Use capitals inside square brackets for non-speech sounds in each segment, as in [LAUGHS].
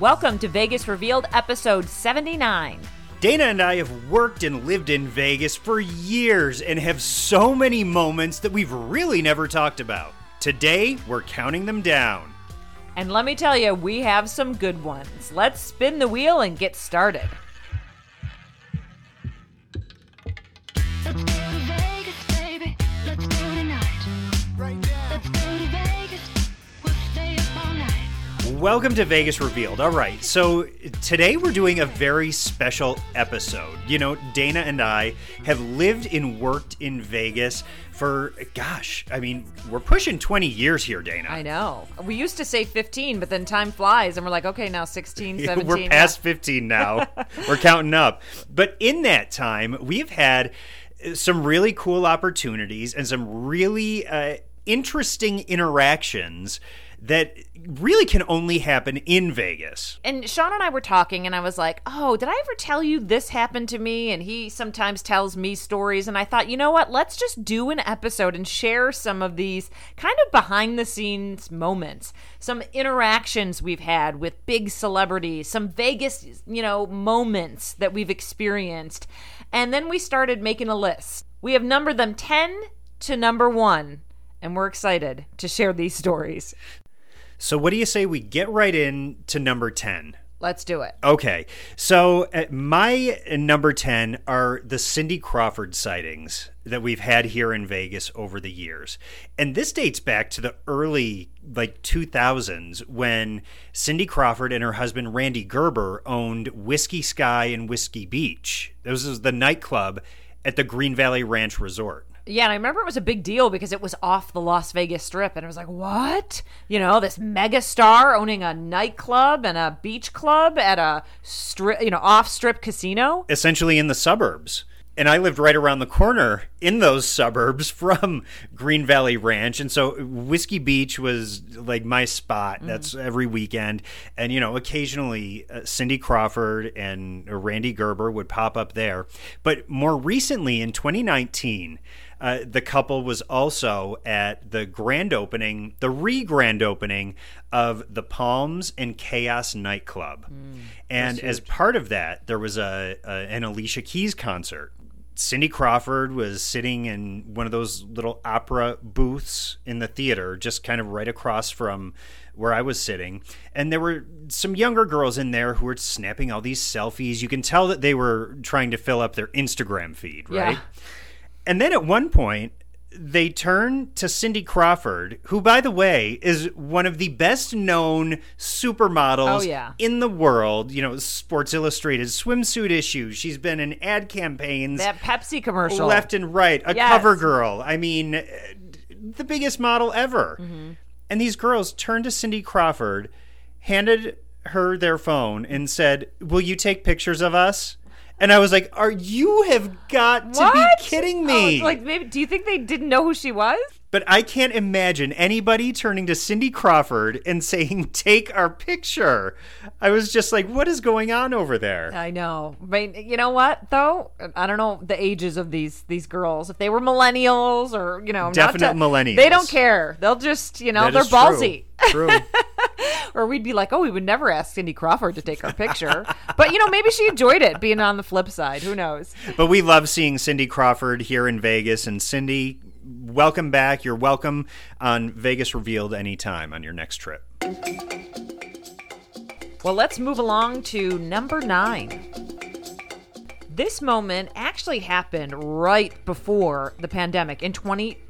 Welcome to Vegas Revealed, episode 79. Dana and I have worked and lived in Vegas for years and have so many moments that we've really never talked about. Today, we're counting them down. And let me tell you, we have some good ones. Let's spin the wheel and get started. Welcome to Vegas Revealed. All right, so today we're doing a very special episode. You know, Dana and I have lived and worked in Vegas for, gosh, I mean, we're pushing 20 years here, Dana. I know. We used to say 15, but then time flies and we're like, okay, now 16, [LAUGHS] 17. We're past 15 now. [LAUGHS] We're counting up. But in that time, we've had some really cool opportunities and some really uh, interesting interactions that really can only happen in Vegas. And Sean and I were talking, and I was like, Oh, did I ever tell you this happened to me? And he sometimes tells me stories. And I thought, you know what? Let's just do an episode and share some of these kind of behind the scenes moments, some interactions we've had with big celebrities, some Vegas, you know, moments that we've experienced. And then we started making a list. We have numbered them 10 to number one. And we're excited to share these stories. So, what do you say we get right in to number 10? Let's do it. Okay. So, uh, my number 10 are the Cindy Crawford sightings that we've had here in Vegas over the years. And this dates back to the early like 2000s when Cindy Crawford and her husband Rande Gerber owned Whiskey Sky and Whiskey Beach. This was the nightclub at the Green Valley Ranch Resort. Yeah, and I remember it was a big deal because it was off the Las Vegas Strip, and it was like, what? You know, this mega star owning a nightclub and a beach club at a strip, you know, off strip casino. essentially in the suburbs. And I lived right around the corner in those suburbs [LAUGHS] from Green Valley Ranch. And so Whiskey Beach was like my spot. That's every weekend. And, you know, occasionally uh, Cindy Crawford and Rande Gerber would pop up there. But more recently in 2019, uh, the couple was also at the grand opening, the re grand opening of the Palms and KAOS nightclub. and as part of that, there was a, a an Alicia Keys concert. Cindy Crawford was sitting in one of those little opera booths in the theater, just kind of right across from where I was sitting. And there were some younger girls in there who were snapping all these selfies. You can tell that they were trying to fill up their Instagram feed, right? Yeah. And then at one point, they turn to Cindy Crawford, who, by the way, is one of the best known supermodels Oh, yeah. in the world. You know, Sports Illustrated swimsuit issues. She's been in ad campaigns That Pepsi commercial. left and right. A Yes. cover girl. I mean, uh, the biggest model ever. Mm-hmm. And these girls turned to Cindy Crawford, handed her their phone, and said, Will you take pictures of us? And I was like, Are you have got to What? be kidding me? Oh, like, maybe, do you think they didn't know who she was? But I can't imagine anybody turning to Cindy Crawford and [LAUGHS] saying, Take our picture. I was just like, What is going on over there? I know. But you know what though? I don't know the ages of these these girls. If they were millennials or, you know, not Definite to- millennials. They don't care. They'll just, you know, That they're is true. True. [LAUGHS] or we'd be like, "Oh, we would never ask Cindy Crawford to take our picture." but you know, maybe she enjoyed it being on the flip side. Who knows? But we love seeing Cindy Crawford here in Vegas. And Cindy, welcome back. You're welcome on Vegas Revealed anytime on your next trip. Well, let's move along to number 9. This moment actually happened right before the pandemic in 2020.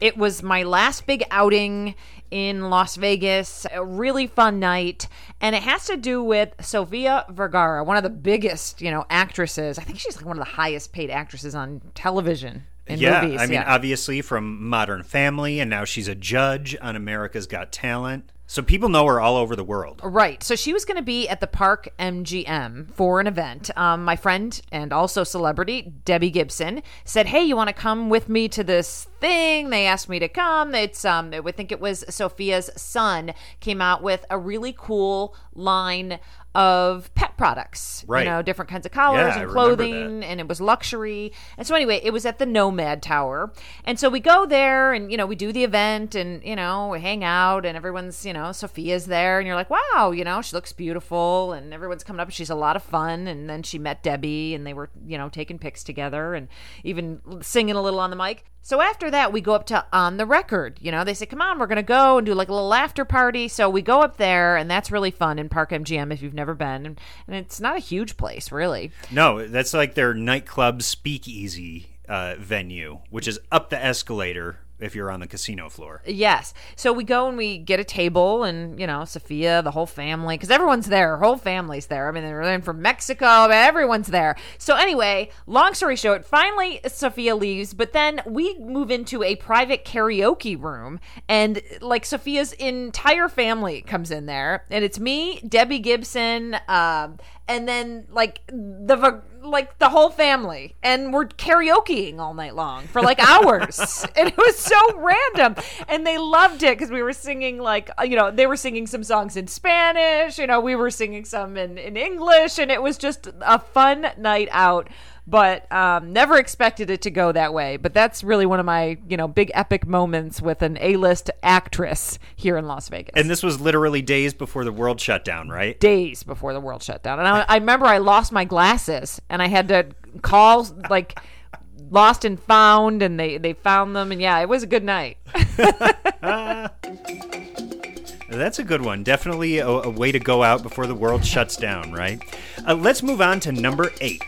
It was my last big outing in Las Vegas, a really fun night, and it has to do with Sofia Vergara, one of the biggest, you know, actresses. I think she's like one of the highest paid actresses on television in yeah, movies. I mean, yeah. obviously from Modern Family, and now she's a judge on America's Got Talent. So people know her all over the world. Right. So she was going to be at the Park MGM for an event. Um, my friend and also celebrity, Debbie Gibson, said, Hey, you want to come with me to this thing? They asked me to come. It's, um, I would think it was Sofia's son came out with a really cool line of pet products, Right. You know, different kinds of collars Yeah, and clothing, and it was luxury. And so anyway, it was at the Nomad Tower, and so we go there, and you know, we do the event, and you know, we hang out, and everyone's, you know, Sofia's there, and you're like, wow, you know, she looks beautiful, and everyone's coming up, and she's a lot of fun. And then she met Debbie, and they were, you know, taking pics together, and even singing a little on the mic. So after that, we go up to On the Record. You know, they say, come on, we're going to go and do like a little after party. So we go up there, and that's really fun in Park MGM if you've never been. And, it's not a huge place, really. No, that's like their nightclub speakeasy uh, venue, which is up the escalator if you're on the casino floor. Yes. So we go and we get a table, and you know, Sofia, the whole family, because everyone's there. Her whole family's there. I mean, they're in from Mexico. everyone's there. So anyway, long story short, finally Sofia leaves, but then we move into a private karaoke room, and like Sofia's entire family comes in there, and it's me, Debbie Gibson, um, and then like the like the whole family and we're karaokeing all night long for like [LAUGHS] hours. And it was so random. And they loved it because we were singing like uh, you know they were singing some songs in spanish you know we were singing some in, in english and it was just a fun night out but um, never expected it to go that way but that's really one of my you know big epic moments with an a-list actress here in las vegas And this was literally days before the world shut down, right? days before the world shut down. And I, I remember I lost my glasses and I had to call like lost and found and they, they found them. And yeah, it was a good night. [LAUGHS] That's a good one. Definitely a, a way to go out before the world shuts down, right? Uh, let's move on to number eight.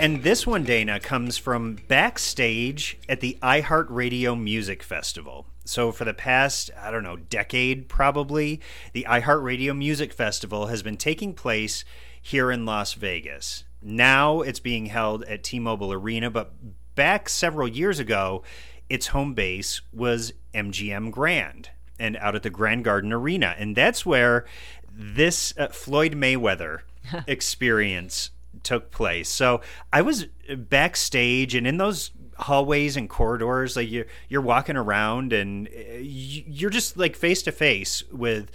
And this one, Dana, comes from backstage at the iHeartRadio Music Festival. So, for the past, I don't know, decade probably, the iHeartRadio Music Festival has been taking place here in Las Vegas. Now it's being held at T Mobile Arena, but back several years ago, its home base was MGM Grand and out at the Grand Garden Arena. And that's where this uh, Floyd Mayweather [LAUGHS] experience took place. So I was backstage and in those hallways and corridors like you you're walking around and uh, you're just like face to face with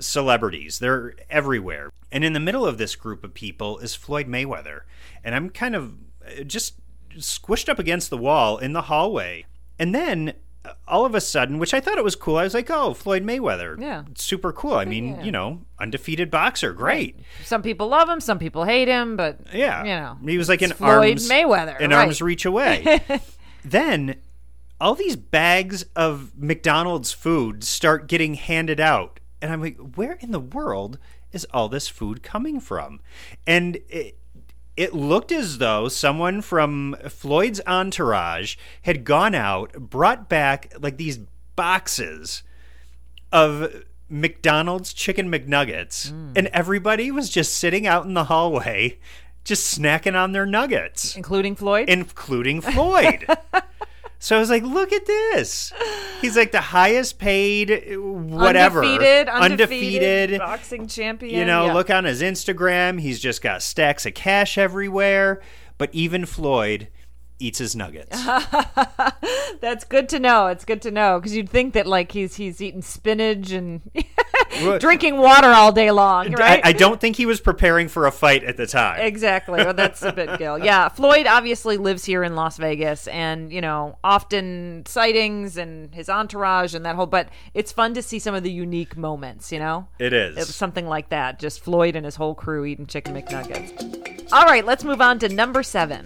celebrities. They're everywhere. And in the middle of this group of people is Floyd Mayweather. And I'm kind of uh, just squished up against the wall in the hallway. And then all of a sudden, which I thought it was cool, I was like, oh, Floyd Mayweather. Yeah. Super cool. I mean, yeah. you know, undefeated boxer. Great. Some people love him, some people hate him, but Yeah. you know, He was like an Floyd arms Mayweather, an right. arm's reach away. [LAUGHS] then all these bags of McDonald's food start getting handed out. And I'm like, where in the world is all this food coming from? And it, it looked as though someone from Floyd's entourage had gone out, brought back like these boxes of McDonald's chicken McNuggets, hmm. and everybody was just sitting out in the hallway, just snacking on their nuggets, including Floyd. including Floyd. [LAUGHS] so I was like, "Look at this! He's like the highest paid, uh, whatever, undefeated, undefeated. boxing champion. You know, yeah. look on his Instagram. He's just got stacks of cash everywhere. But even Floyd eats his nuggets. [LAUGHS] That's good to know. It's good to know because you'd think that like he's he's eating spinach and [LAUGHS] drinking water all day long, right? I, I don't think he was preparing for a fight at the time. Exactly. Well, that's a bit Gil. [LAUGHS] Yeah, Floyd obviously lives here in Las Vegas, and you know, often sightings and his entourage and that whole. But it's fun to see some of the unique moments. You know, It is. it was something like that. Just Floyd and his whole crew eating chicken McNuggets. All right, let's move on to number seven.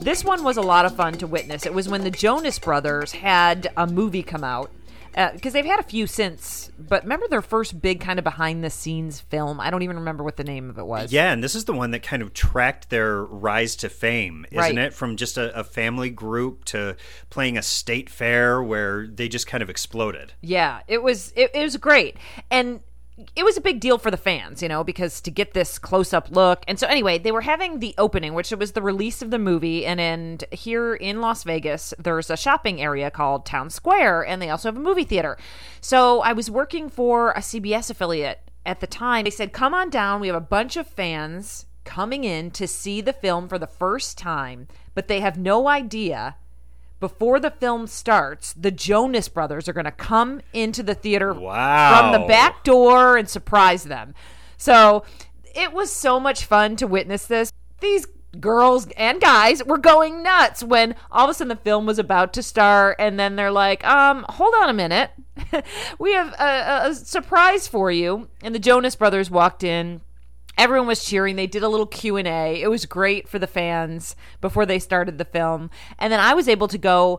This one was a lot of fun to witness. It was when the Jonas Brothers had a movie come out. Uh, because they've had a few since, but remember their first big kind of behind the scenes film? I don't even remember what the name of it was. Yeah, and this is the one that kind of tracked their rise to fame, isn't Right. it? From just a, a family group to playing a state fair where they just kind of exploded. Yeah, it was it, it was great. And it was a big deal for the fans, you know, because to get this close up look. And so anyway, they were having the opening, which was the release of the movie and and here in Las Vegas, there's a shopping area called Town Square and they also have a movie theater. So I was working for a CBS affiliate at the time. They said, "Come on down. We have a bunch of fans coming in to see the film for the first time, but they have no idea before the film starts, the Jonas Brothers are going to come into the theater Wow. from the back door and surprise them. So it was so much fun to witness this. These girls and guys were going nuts when all of a sudden the film was about to start and then they're like um hold on a minute [LAUGHS] we have a, a, a surprise for you and the jonas brothers walked in everyone was cheering they did a little q&a it was great for the fans before they started the film and then i was able to go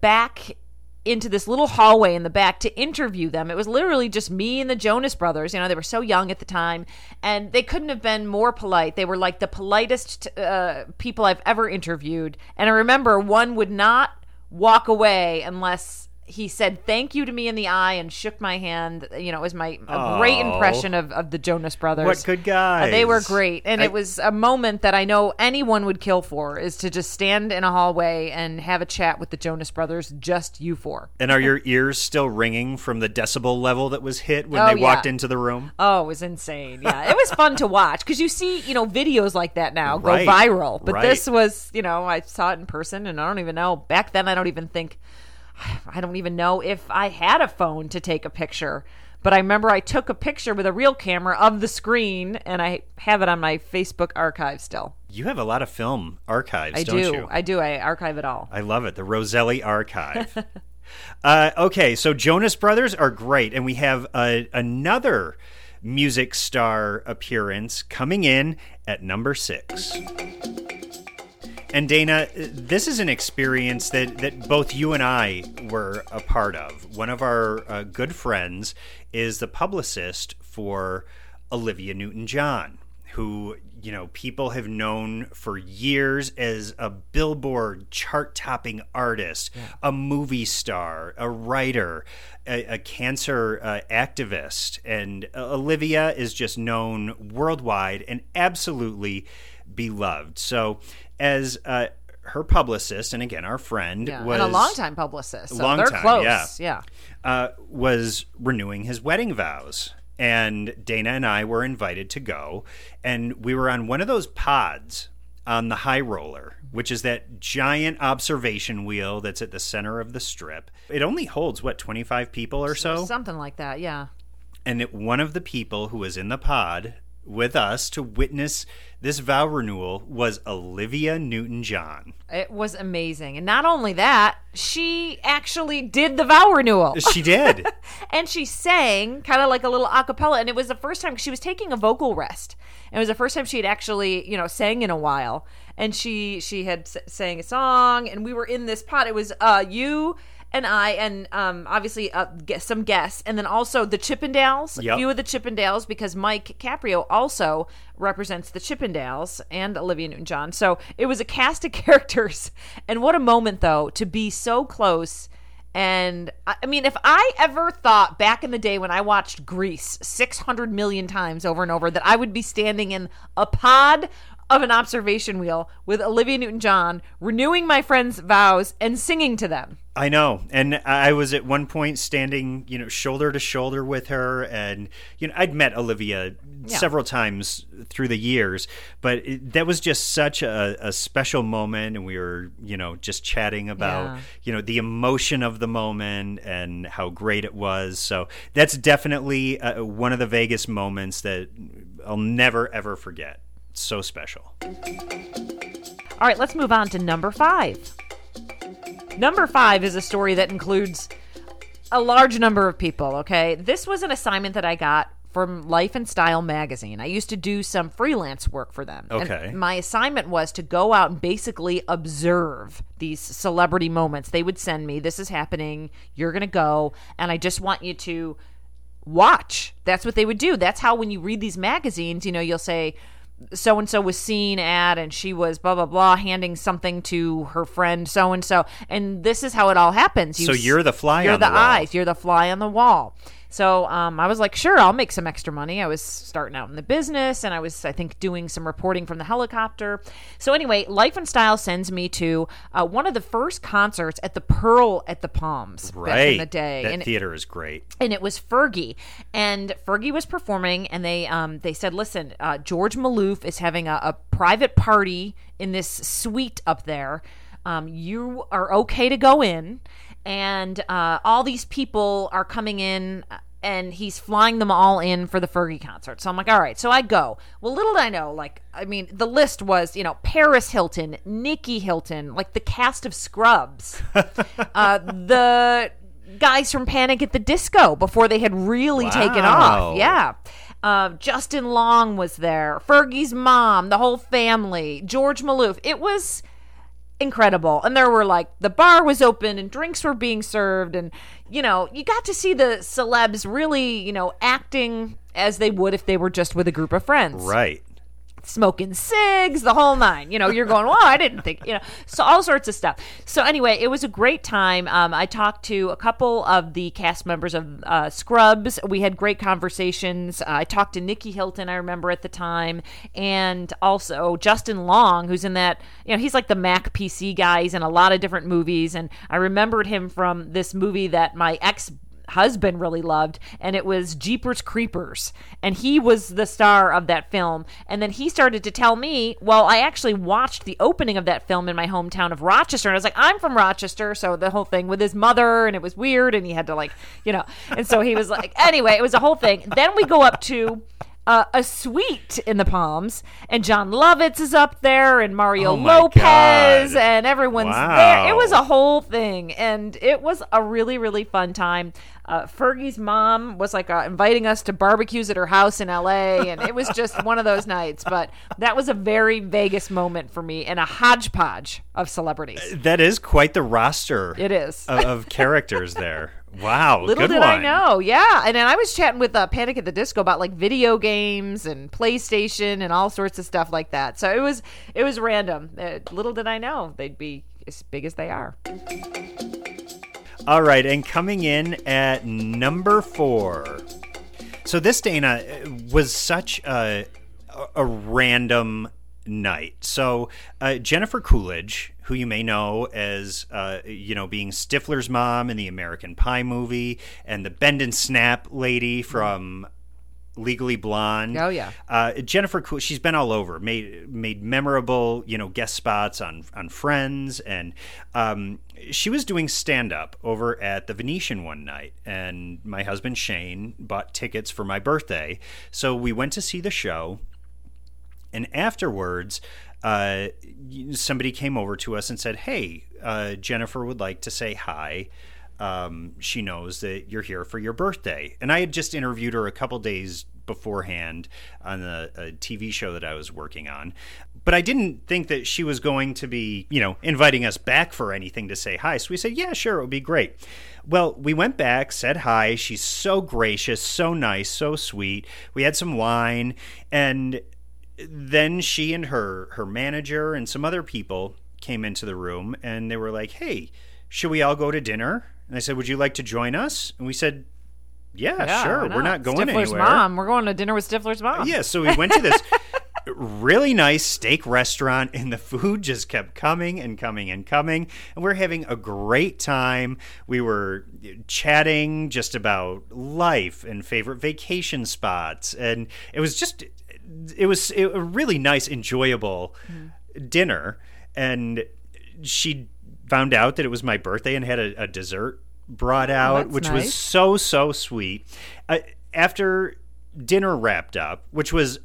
back into this little hallway in the back to interview them. It was literally just me and the Jonas brothers. You know, they were so young at the time, and they couldn't have been more polite. They were like the politest uh, people I've ever interviewed. And I remember one would not walk away unless he said thank you to me in the eye and shook my hand. You know, it was my a great impression of, of the Jonas brothers. What good Uh, They were great. And I- it was a moment that I know anyone would kill for is to just stand in a hallway and have a chat with the Jonas brothers, just you four. And are your ears still ringing from the decibel level that was hit when Oh, they walked yeah. into the room? Oh, it was insane. Yeah, it was fun to watch because you see, you know, videos like that now go viral. But Right. this was, you know, I saw it in person, and I don't even know. Back then, I don't even think, I don't even know if I had a phone to take a picture. But I remember I took a picture with a real camera of the screen, and I have it on my Facebook archive still. You have a lot of film archives, I don't do. you? I do. I archive it all. I love it. The Roselli Archive. [LAUGHS] uh, okay, so Jonas Brothers are great, and we have uh, another music star appearance coming in at number six. And Dana, this is an experience that, that both you and I were a part of. One of our uh, good friends is the publicist for Olivia Newton John, who, you know, people have known for years as a billboard chart topping artist, a movie star, a writer, a, a cancer uh, activist. And uh, Olivia is just known worldwide and absolutely beloved. So, as uh, her publicist, and again, our friend, Yeah, was and a longtime publicist. So Long they're time, close. yeah. yeah. uh, was renewing his wedding vows. And Dana and I were invited to go. And we were on one of those pods on the high roller, which is that giant observation wheel that's at the center of the strip. It only holds, what, 25 people or so? Something like that. Yeah. and it, one of the people who was in the pod with us to witness this vow renewal was Olivia Newton John. It was amazing. And not only that, she actually did the vow renewal. She did. [LAUGHS] and she sang kind of like a little a cappella. And it was the first time she was taking a vocal rest. And it was the first time she had actually, you know, sang in a while. And she she had s- sang a song, and we were in this pot. It was uh you and I, and um obviously uh, some guests, and then also the Chippendales, a few of the Chippendales, because Mike Caprio also represents the Chippendales and Olivia Newton-John. So it was a cast of [LAUGHS] characters, and what a moment though to be so close. And I I mean, if I ever thought back in the day when I watched Grease 600 million times over and over that I would be standing in a pod of an observation wheel with Olivia Newton John, renewing my friends' vows and singing to them. I know. And I was at one point standing, you know, shoulder to shoulder with her. And, you know, I'd met Olivia Yeah. several times through the years, but it, that was just such a, a special moment. And we were, you know, just chatting about, Yeah. you know, the emotion of the moment and how great it was. So that's definitely uh, one of the Vegas moments that I'll never, ever forget. So special. All right, let's move on to number five. Number five is a story that includes a large number of people, okay? This was an assignment that I got from Life and Style magazine. I used to do some freelance work for them. And Okay. my assignment was to go out and basically observe these celebrity moments. They would send me, this is happening, you're going to go, and I just want you to watch. That's what they would do. That's how when you read these magazines, you know, you'll say so and so was seen at and she was blah blah blah handing something to her friend so and so and this is how it all happens. You So you're the fly You're on the, the eyes. You're the fly on the wall. So um, I was like, sure, I'll make some extra money. I was starting out in the business, and I was, I think, doing some reporting from the helicopter. So anyway, Life and Style sends me to uh, one of the first concerts at the Pearl at the Palms Right. back in the day, That and theater is great. and it was Fergie, and Fergie was performing, and they um they said, listen, uh, George Maloof is having a, a private party in this suite up there. um, you are okay to go in, and uh, all these people are coming in. And he's flying them all in for the Fergie concert. So I'm like, all right. So I go. Well, little did I know, like, I mean, the list was, you know, Paris Hilton, Nicky Hilton, like the cast of Scrubs, [LAUGHS] uh, the guys from Panic at the Disco before they had really taken off. Yeah. Uh, Justin Long was there, Fergie's mom, the whole family, George Maloof. It was incredible. And there were like the bar was open and drinks were being served and you know, you got to see the celebs really, you know, acting as they would if they were just with a group of friends Right. Smoking cigs, the whole nine. You know, you're going, well, I didn't think, you know, so all sorts of stuff. So anyway, it was a great time. Um, I talked to a couple of the cast members of uh, Scrubs. We had great conversations. Uh, I talked to Nicky Hilton, I remember at the time, and also Justin Long, who's in that, you know, he's like the Mac PC guy. He's in a lot of different movies, and I remembered him from this movie that my ex husband really loved, and it was Jeepers Creepers. And he was the star of that film. And then he started to tell me, well, I actually watched the opening of that film in my hometown of Rochester. And I was like, I'm from Rochester. So the whole thing with his mother, and it was weird, and he had to, like, you know. And so he was like, anyway, it was a whole thing. Then we go up to. Uh, a suite in the Palms, and Jon Lovitz is up there, and Mario Oh Lopez, God. and everyone's Wow. there. It was a whole thing, and it was a really, really fun time. Uh, Fergie's mom was like uh, inviting us to barbecues at her house in LA, and it was just one of those nights. But that was a very Vegas moment for me, and a hodgepodge of celebrities. That is quite the roster It is. of, of characters there. Wow. Little did one. I know, yeah. And then I was chatting with uh, Panic at the Disco about like video games and PlayStation and all sorts of stuff like that. So it was it was random. Uh, little did I know they'd be as big as they are. All right, and coming in at number four. So this Dana was such a a random night. So uh, Jennifer Coolidge, who you may know as uh, you know being Stifler's mom in the American Pie movie, and the Bend and Snap lady from Legally Blonde. Oh, yeah. Uh, Jennifer, Cool- she's been all over, made made memorable, you know, guest spots on on Friends, and um, she was doing stand up over at the Venetian one night, and my husband Shane bought tickets for my birthday, so we went to see the show, and afterwards. Uh, somebody came over to us and said, "Hey, uh, Jennifer would like to say hi." um, she knows that you're here for your birthday. And I had just interviewed her a couple days beforehand on a, a TV show that I was working on. But I didn't think that she was going to be, you know, inviting us back for anything to say hi. So we said, yeah, sure, it would be great. Well, we went back, said hi. She's so gracious, so nice, so sweet. We had some wine, and then she and her her manager and some other people came into the room and they were like, "Hey, should we all go to dinner?" And I said, "Would you like to join us?" And we said, "Yeah, Yeah, sure. We're not going Stifler's anywhere." mom. We're going to dinner with Stifler's mom. Yeah, so we went to this [LAUGHS] really nice steak restaurant, and the food just kept coming and coming and coming. And we are having a great time. We were chatting just about life and favorite vacation spots. And it was just, it was a really nice, enjoyable dinner. And she found out that it was my birthday and had a, a dessert brought out, that's which nice. was so, so sweet. Uh, after dinner wrapped up, which was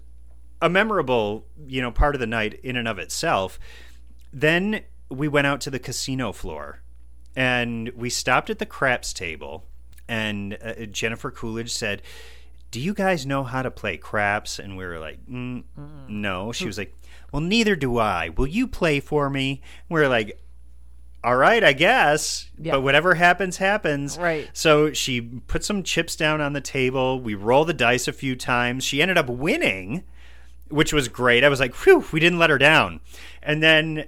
a memorable, you know, part of the night in and of itself. Then we went out to the casino floor and we stopped at the craps table and uh, Jennifer Coolidge said, "Do you guys know how to play craps?" And we were like, mm, "No." She was like, "Well, neither do I. Will you play for me?" We were like, all right, I guess. Yeah. But whatever happens, happens. Right. So she put some chips down on the table. We roll the dice a few times. She ended up winning, which was great. I was like, whew, we didn't let her down. And then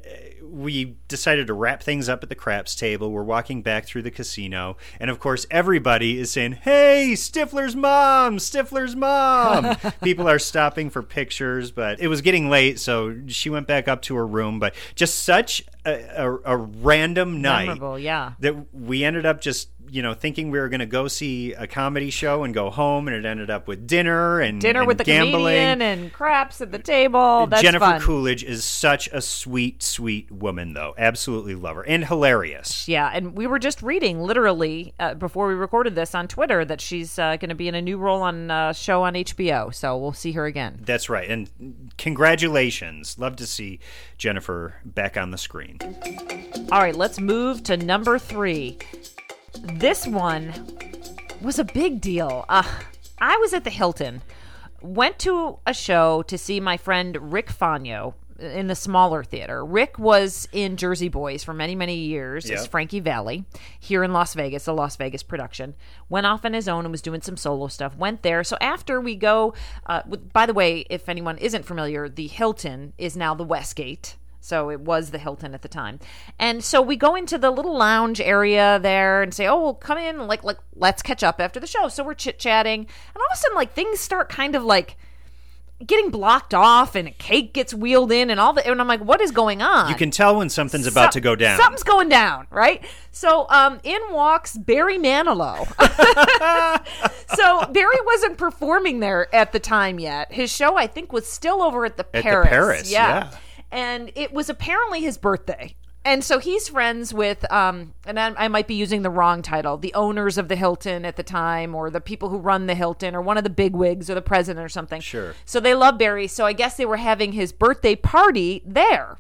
we decided to wrap things up at the craps table. We're walking back through the casino. And of course, everybody is saying, hey, Stifler's mom, Stifler's mom. [LAUGHS] People are stopping for pictures, but it was getting late. So she went back up to her room. But just such a, a, a random night Memorable, yeah. that we ended up just you know, thinking we were going to go see a comedy show and go home, and it ended up with dinner and Dinner and with the gambling. comedian and craps at the table. That's Jennifer fun. Coolidge is such a sweet, sweet woman, though. Absolutely love her and hilarious. Yeah, and we were just reading literally uh, before we recorded this on Twitter that she's uh, going to be in a new role on a show on HBO. So we'll see her again. That's right. And congratulations. Love to see Jennifer back on the screen. All right, let's move to number three. This one was a big deal. Uh, I was at the Hilton, went to a show to see my friend Rick Faugno in the smaller theater. Rick was in Jersey Boys for many, many years as Frankie Valli here in Las Vegas, a Las Vegas production. Went off on his own and was doing some solo stuff. Went there. So after we go, uh, with- by the way, if anyone isn't familiar, the Hilton is now the Westgate. So it was the Hilton at the time. And so we go into the little lounge area there and say, "Oh, well, come in, like like let's catch up after the show." So we're chit-chatting, and all of a sudden like things start kind of like getting blocked off and a cake gets wheeled in and all that and I'm like, "What is going on?" You can tell when something's about Some- to go down. Something's going down, right? So um, in walks Barry Manilow. [LAUGHS] so Barry wasn't performing there at the time yet. His show, I think, was still over at the the Paris. Paris, yeah. And it was apparently his birthday. And so he's friends with, um, and I, I might be using the wrong title, the owners of the Hilton at the time, or the people who run the Hilton, or one of the bigwigs, or the president, or something. Sure. So they love Barry. So I guess they were having his birthday party there.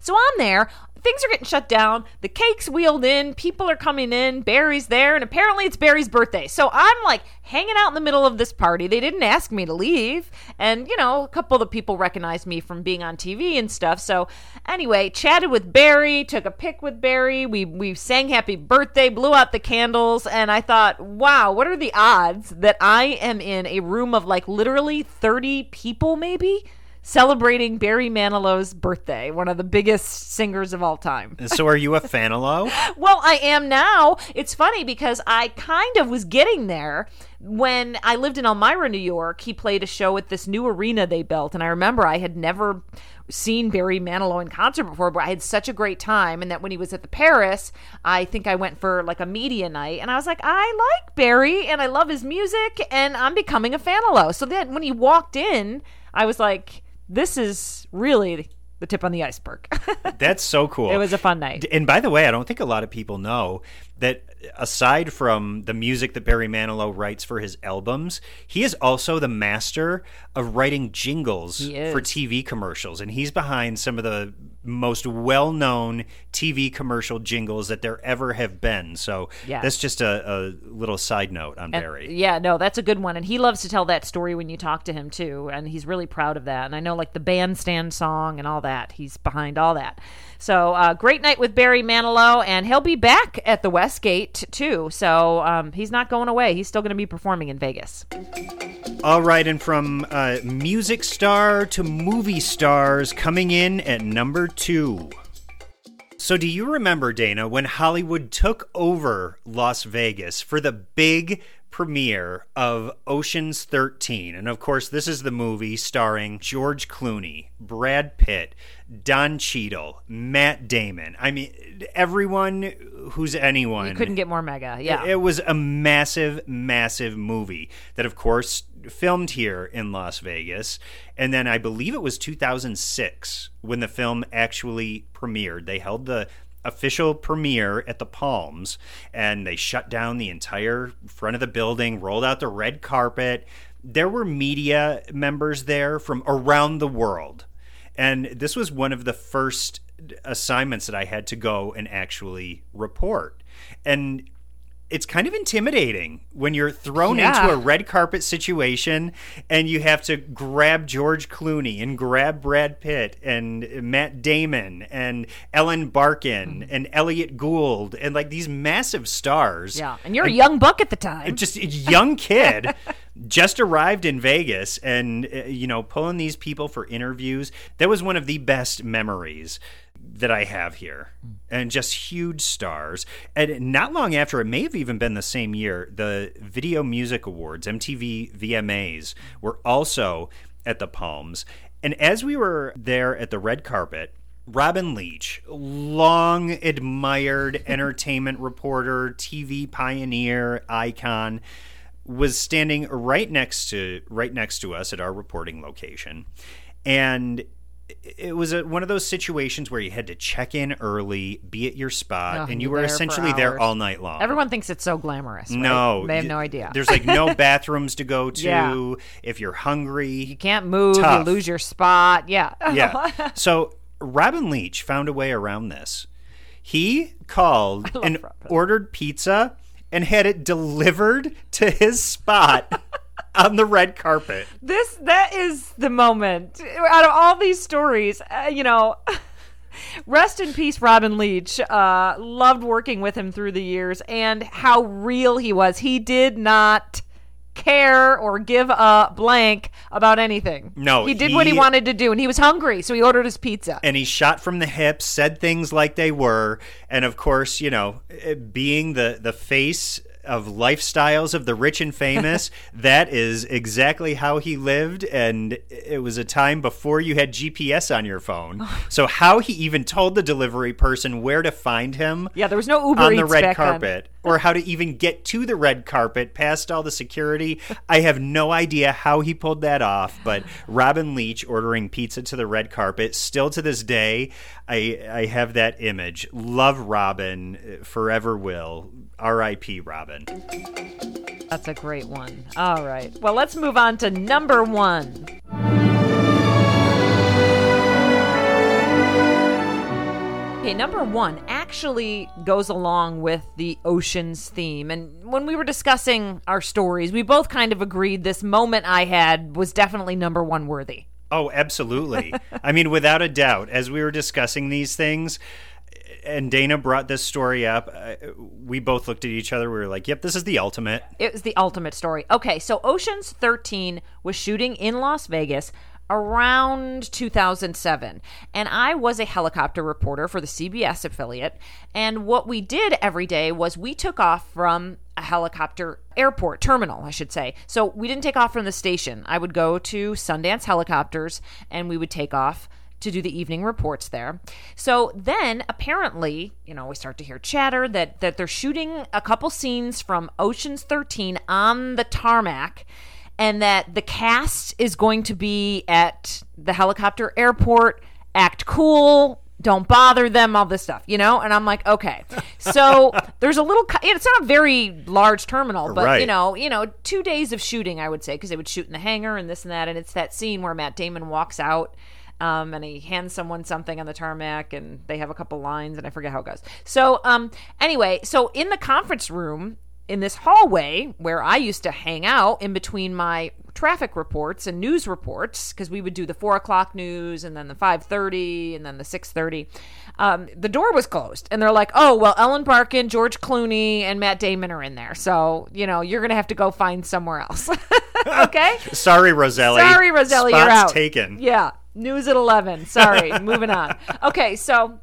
So I'm there. Things are getting shut down. The cake's wheeled in. People are coming in. Barry's there. And apparently it's Barry's birthday. So I'm like hanging out in the middle of this party. They didn't ask me to leave. And, you know, a couple of the people recognized me from being on TV and stuff. So anyway, chatted with Barry, took a pic with Barry. We, we sang happy birthday, blew out the candles. And I thought, wow, what are the odds that I am in a room of like literally 30 people, maybe? Celebrating Barry Manilow's birthday, one of the biggest singers of all time. so are you a Fanilow? [LAUGHS] Well, I am now. It's funny because I kind of was getting there when I lived in Elmira, New York. He played a show at this new arena they built, and I remember I had never seen Barry Manilow in concert before, but I had such a great time. And that when he was at the Paris, I think I went for like a media night, and I was like, I like Barry, and I love his music, and I'm becoming a Fanilow. So then when he walked in, I was like, this is really the tip on the iceberg. [LAUGHS] That's so cool. it was a fun night. And by the way, I don't think a lot of people know that aside from the music that Barry Manilow writes for his albums, he is also the master of writing jingles for TV commercials. And he's behind some of the most well known TV commercial jingles that there ever have been. So Yes. that's just a, a little side note on And- Barry. Yeah, no, that's a good one, and he loves to tell that story when you talk to him too, and he's really proud of that. And I know, like the bandstand song and all that, he's behind all that. So, uh, great night with Barry Manilow, and he'll be back at the Westgate too. So um, he's not going away; he's still going to be performing in Vegas. All right, and from uh, music star to movie stars coming in at number two. So, do you remember, Dana, when Hollywood took over Las Vegas for the big premiere of Ocean's 13? And of course, this is the movie starring George Clooney, Brad Pitt, Don Cheadle, Matt Damon. I mean, everyone who's anyone. You couldn't get more mega, yeah. It was a massive, massive movie that, of course, filmed here in Las Vegas. And then I believe it was 2006 when the film actually premiered. They held the official premiere at the Palms and they shut down the entire front of the building, rolled out the red carpet. There were media members there from around the world. And this was one of the first assignments that I had to go and actually report. And it's kind of intimidating when you're thrown Yeah. into a red carpet situation and you have to grab George Clooney and grab Brad Pitt and Matt Damon and Ellen Barkin and Elliot Gould and like these massive stars. yeah, and you're a young buck at the time. Just a young kid [LAUGHS] just arrived in Vegas and uh, you know pulling these people for interviews. That was one of the best memories that I have here. And just huge stars. And not long after, it may have even been the same year, the Video Music Awards, MTV VMAs, were also at the Palms. And as we were there at the red carpet, Robin Leach, long admired [LAUGHS] entertainment reporter, TV pioneer, icon, was standing right next to right next to us at our reporting location, and it was a, one of those situations where you had to check in early, be at your spot, Oh, and you were there essentially there all night long. Everyone thinks it's so glamorous. right? no, they have no idea. There's like no [LAUGHS] bathrooms to go to. Yeah. If you're hungry, you can't move. Tough. You lose your spot. Yeah. [LAUGHS] yeah. So Robin Leach found a way around this. He called [LAUGHS] and Robin. ordered pizza and had it delivered to his spot [LAUGHS] on the red carpet. this that is the moment out of all these stories. Uh, you know. [LAUGHS] Rest in peace, Robin Leach. Uh, loved working with him through the years and how real he was. He did not care or give a blank about anything. No, he did what he he- wanted to do, and he was hungry, so he ordered his pizza. and he shot from the hip, said things like they were, and of course, you know, eh, being the the face of lifestyles of the rich and famous, [LAUGHS] that is exactly how he lived and it was a time before you had GPS on your phone. [LAUGHS] so how he even told the delivery person where to find him Yeah, there was no Uber on the Eats red back then. Or how to even get to the red carpet past all the security. I have no idea how he pulled that off, but Robin Leach ordering pizza to the red carpet, still to this day, I I have that image. Love Robin, uh, forever will. R.I.P. Robin. That's a great one. All right. Well, let's move on to number one. Okay, number one actually goes along with the oceans theme. And when we were discussing our stories, we both kind of agreed this moment I had was definitely number one worthy. Oh, absolutely. [LAUGHS] I mean, without a doubt, as we were discussing these things, and Dana brought this story up, uh, we both looked at each other. We were like, "Yep, this is the ultimate." It was the ultimate story. Okay, so Ocean's 13 was shooting in Las Vegas around 2007. And I was a helicopter reporter for the CBS affiliate. And what we did every day was we took off from a helicopter airport terminal, I should say. So we didn't take off from the station. I would go to Sundance Helicopters and we would take off to do the evening reports there. So then apparently, you know, we start to hear chatter that that they're shooting a couple scenes from Ocean's 13 on the tarmac and that the cast is going to be at the helicopter airport, act cool, don't bother them, all this stuff, you know? And I'm like, okay. So [LAUGHS] there's a little, it's not a very large terminal, but you know, you know, two days of shooting, I would say, because they would shoot in the hangar and this and that. And it's that scene where Matt Damon walks out um, and he hands someone something on the tarmac and they have a couple lines and I forget how it goes. So, um, anyway, so in the conference room, in this hallway where I used to hang out in between my traffic reports and news reports because we would do the four o'clock news and then the five thirty and then the six thirty. Um, the door was closed and they're like, "Oh well, Ellen Barkin, George Clooney, and Matt Damon are in there, so you know you're gonna have to go find somewhere else." [LAUGHS] okay. Sorry, Roselli. Sorry, Roselli, you're out. taken. Yeah, news at eleven. Sorry, [LAUGHS] moving on. Okay, so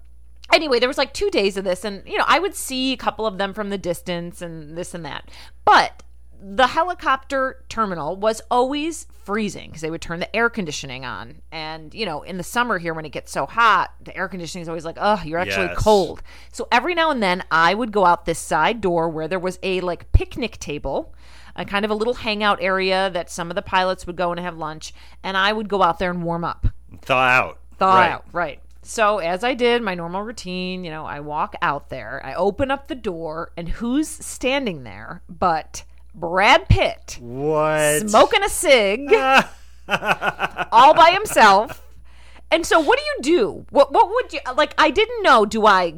anyway, there was like two days of this, and you know, I would see a couple of them from the distance and this and that, but the helicopter terminal was always freezing because they would turn the air conditioning on and you know in the summer here when it gets so hot the air conditioning is always like oh you're actually Yes. cold so every now and then i would go out this side door where there was a like picnic table a kind of a little hangout area that some of the pilots would go and have lunch and i would go out there and warm up Thaw out. thaw Right. out right so as i did my normal routine you know i walk out there i open up the door and who's standing there but brad pitt. What? smoking a cig. [LAUGHS] All by himself. And so what do you do? What what would you like i didn't know do i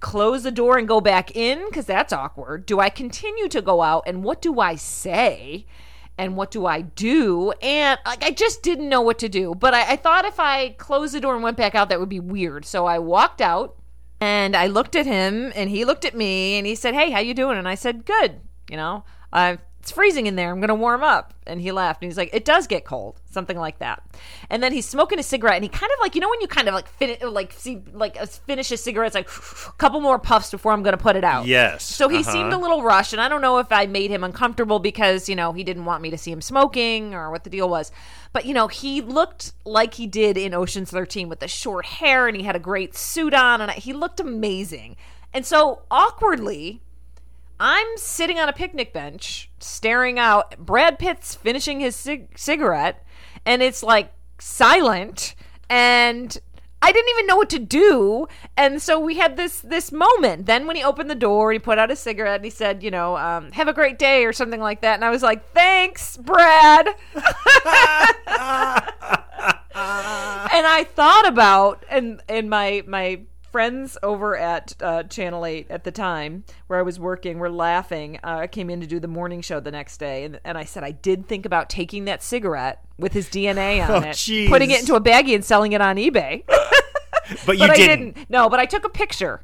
close the door and go back in? Because that's awkward. Do i continue to go out? And what do i say and what do i do and like i just didn't know what to do but I, I thought if i closed the door and went back out that would be weird so i walked out and I looked at him and he looked at me and he said, "Hey, how you doing?" And I said, "Good." You know, I it's freezing in there. I'm going to warm up. And he laughed and he's like, it does get cold, something like that. And then he's smoking a cigarette and he kind of like, you know, when you kind of like fin- like see like uh, finish a cigarette, it's like a couple more puffs before I'm going to put it out. Yes. So he Uh-huh. seemed a little rushed, and I don't know if I made him uncomfortable because you know he didn't want me to see him smoking or what the deal was. But you know he looked like he did in Ocean's Thirteen with the short hair, and he had a great suit on, and he looked amazing. And so awkwardly, I'm sitting on a picnic bench staring out. Brad Pitt's finishing his cig- cigarette, and it's like silent. And I didn't even know what to do. And so we had this this moment. Then when he opened the door, he put out a cigarette and he said, you know, um, have a great day or something like that. And I was like, thanks, Brad. [LAUGHS] and I thought about and in my my friends over at uh, Channel Eight at the time where I was working were laughing. Uh, I came in to do the morning show the next day, and, and I said I did think about taking that cigarette with his DNA [LAUGHS] on Oh, it, jeez. putting it into a baggie and selling it on eBay. [LAUGHS] but you but I didn't. didn't. No, but I took a picture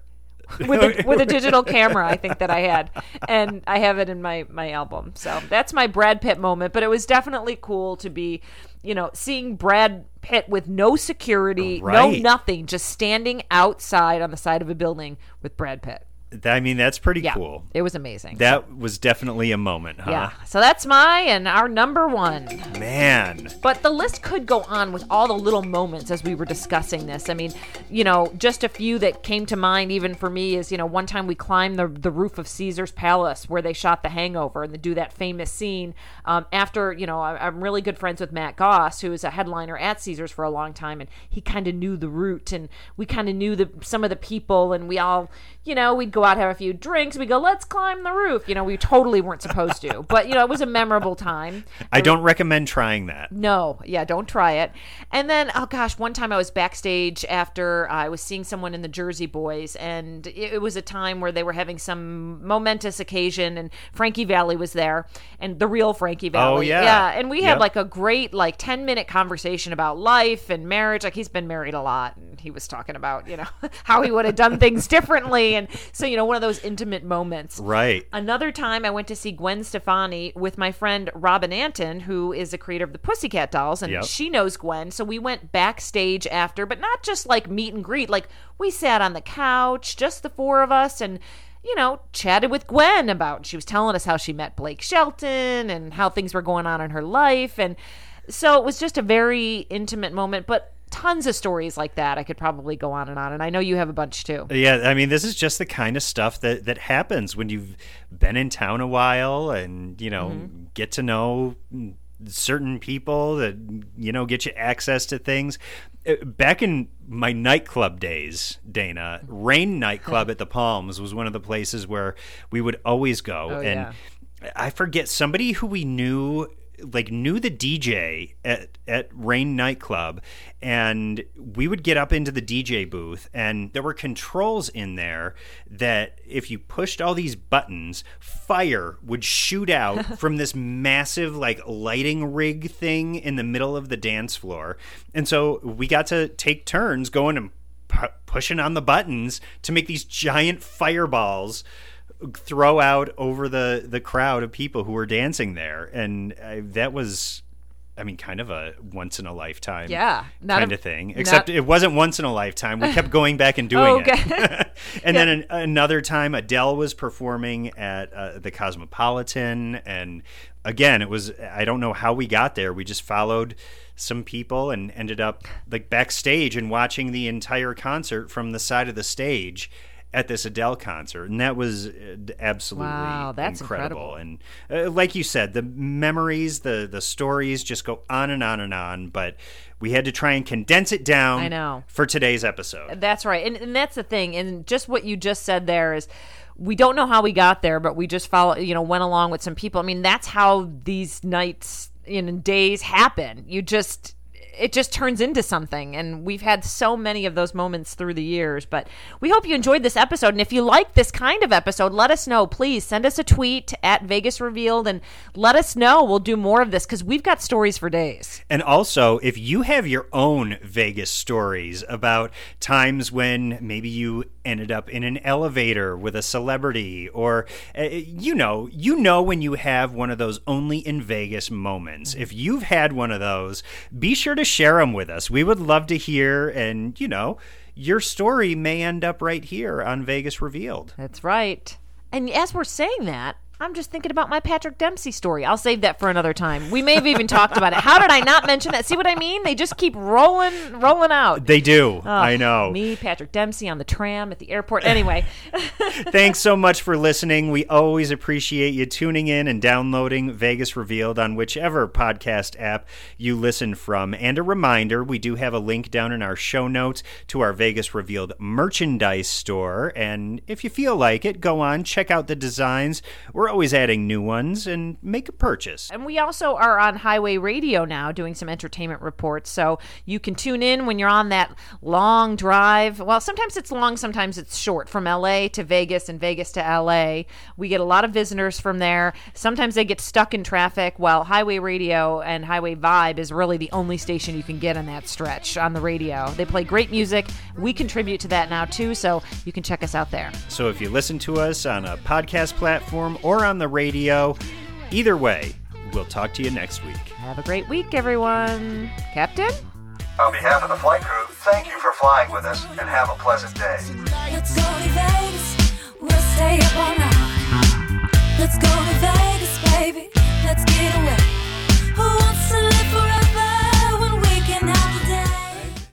[LAUGHS] with a, with a digital camera. I think that I had, and I have it in my my album. So that's my Brad Pitt moment. But it was definitely cool to be, you know, seeing Brad Pitt with no security, no nothing, just standing outside on the side of a building with Brad Pitt. I mean, that's pretty Yeah, cool. it was amazing. That was definitely a moment, huh? yeah, so that's my and our number one. Man. But the list could go on with all the little moments as we were discussing this. I mean, you know, just a few that came to mind even for me is, you know, one time we climbed the, the roof of Caesar's Palace where they shot The Hangover and they do that famous scene. Um, after, you know, I, I'm really good friends with Matt Goss, who is a headliner at Caesar's for a long time, and he kind of knew the route and we kind of knew the some of the people, and we all, you know, we'd go out have a few drinks. We go, let's climb the roof. You know, we totally weren't supposed to, but you know, it was a memorable time. I don't recommend trying that. No, yeah, don't try it. And then, oh gosh, one time I was backstage after I was seeing someone in the Jersey Boys, and it, it was a time where they were having some momentous occasion, and Frankie Valli was there, and the real Frankie Valli. Oh, yeah. yeah. And we had Yep. like a great like ten minute conversation about life and marriage. Like he's been married a lot, and he was talking about you know [LAUGHS] how he would have done things differently, and so you know one of those intimate moments. Right. Another time I went to see Gwen Stefani with my friend Robin Antin, who is the creator of the Pussycat Dolls, and Yep. she knows Gwen. So we went backstage after, but not just like meet and greet. Like we sat on the couch, just the four of us, and you know, chatted with Gwen about. She was telling us how she met Blake Shelton and how things were going on in her life, and so it was just a very intimate moment. But tons of stories like that. I could probably go on and on, and I know you have a bunch too. Yeah, I mean, this is just the kind of stuff that that happens when you've been in town a while and you know Mm-hmm. get to know certain people that you know get you access to things. Uh, Back in my nightclub days, Dana, Rain nightclub [LAUGHS] at the Palms was one of the places where we would always go, Oh, and I forget somebody who we knew like knew the DJ at at Rain nightclub and we would get up into the DJ booth and there were controls in there that if you pushed all these buttons fire would shoot out [LAUGHS] from this massive like lighting rig thing in the middle of the dance floor. And so we got to take turns going and pu- pushing on the buttons to make these giant fireballs throw out over the the crowd of people who were dancing there and uh, that was I mean, kind of a once in a lifetime, Yeah, not kind a- of thing. not- Except it wasn't once in a lifetime. We kept going back and [LAUGHS] doing Okay. it. [LAUGHS] and then an, another time, Adele was performing at uh, the Cosmopolitan, and again, it was I don't know how we got there. We just followed some people and ended up like backstage and watching the entire concert from the side of the stage at this Adele concert, and that was uh, absolutely Wow, that's incredible. incredible. And uh, like you said, the memories, the the stories just go on and on and on. But we had to try and condense it down. I know. for today's episode. That's right. And, and that's the thing. And just what you just said there is we don't know how we got there, but we just follow, you know, went along with some people. I mean, that's how these nights and days happen. You just, it just turns into something. And we've had so many of those moments through the years. But we hope you enjoyed this episode. And if you like this kind of episode, let us know. Please send us a tweet at Vegas Revealed and let us know. We'll do more of this because we've got stories for days. And also, if you have your own Vegas stories about times when maybe you ended up in an elevator with a celebrity, or uh, you know, you know when you have one of those only in Vegas moments. If you've had one of those, be sure to share them with us. We would love to hear, and you know, your story may end up right here on Vegas Revealed. That's right. And as we're saying that, I'm just thinking about my Patrick Dempsey story. I'll save that for another time. We may have even talked about it. How did I not mention that? See what I mean? They just keep rolling, rolling out. They do. Oh, I know. Me, Patrick Dempsey on the tram at the airport. Anyway, [LAUGHS] Thanks so much for listening. We always appreciate you tuning in and downloading Vegas Revealed on whichever podcast app you listen from. And a reminder we do have a link down in our show notes to our Vegas Revealed merchandise store. And if you feel like it, go on, check out the designs. We're always adding new ones and make a purchase. and we also are on Highway Radio now doing some entertainment reports. So you can tune in when you're on that long drive. Well, sometimes it's long, sometimes it's short from LA to Vegas and Vegas to LA. We get a lot of visitors from there. Sometimes they get stuck in traffic, while Highway Radio and Highway Vibe is really the only station you can get on that stretch on the radio. They play great music. We contribute to that now too, so you can check us out there. So if you listen to us on a podcast platform or or on the radio. Either way, we'll talk to you next week. Have a great week, everyone. Captain? On behalf of the flight crew, thank you for flying with us and have a pleasant day. Let's go to Vegas, baby. Let's get away. Who wants to live forever?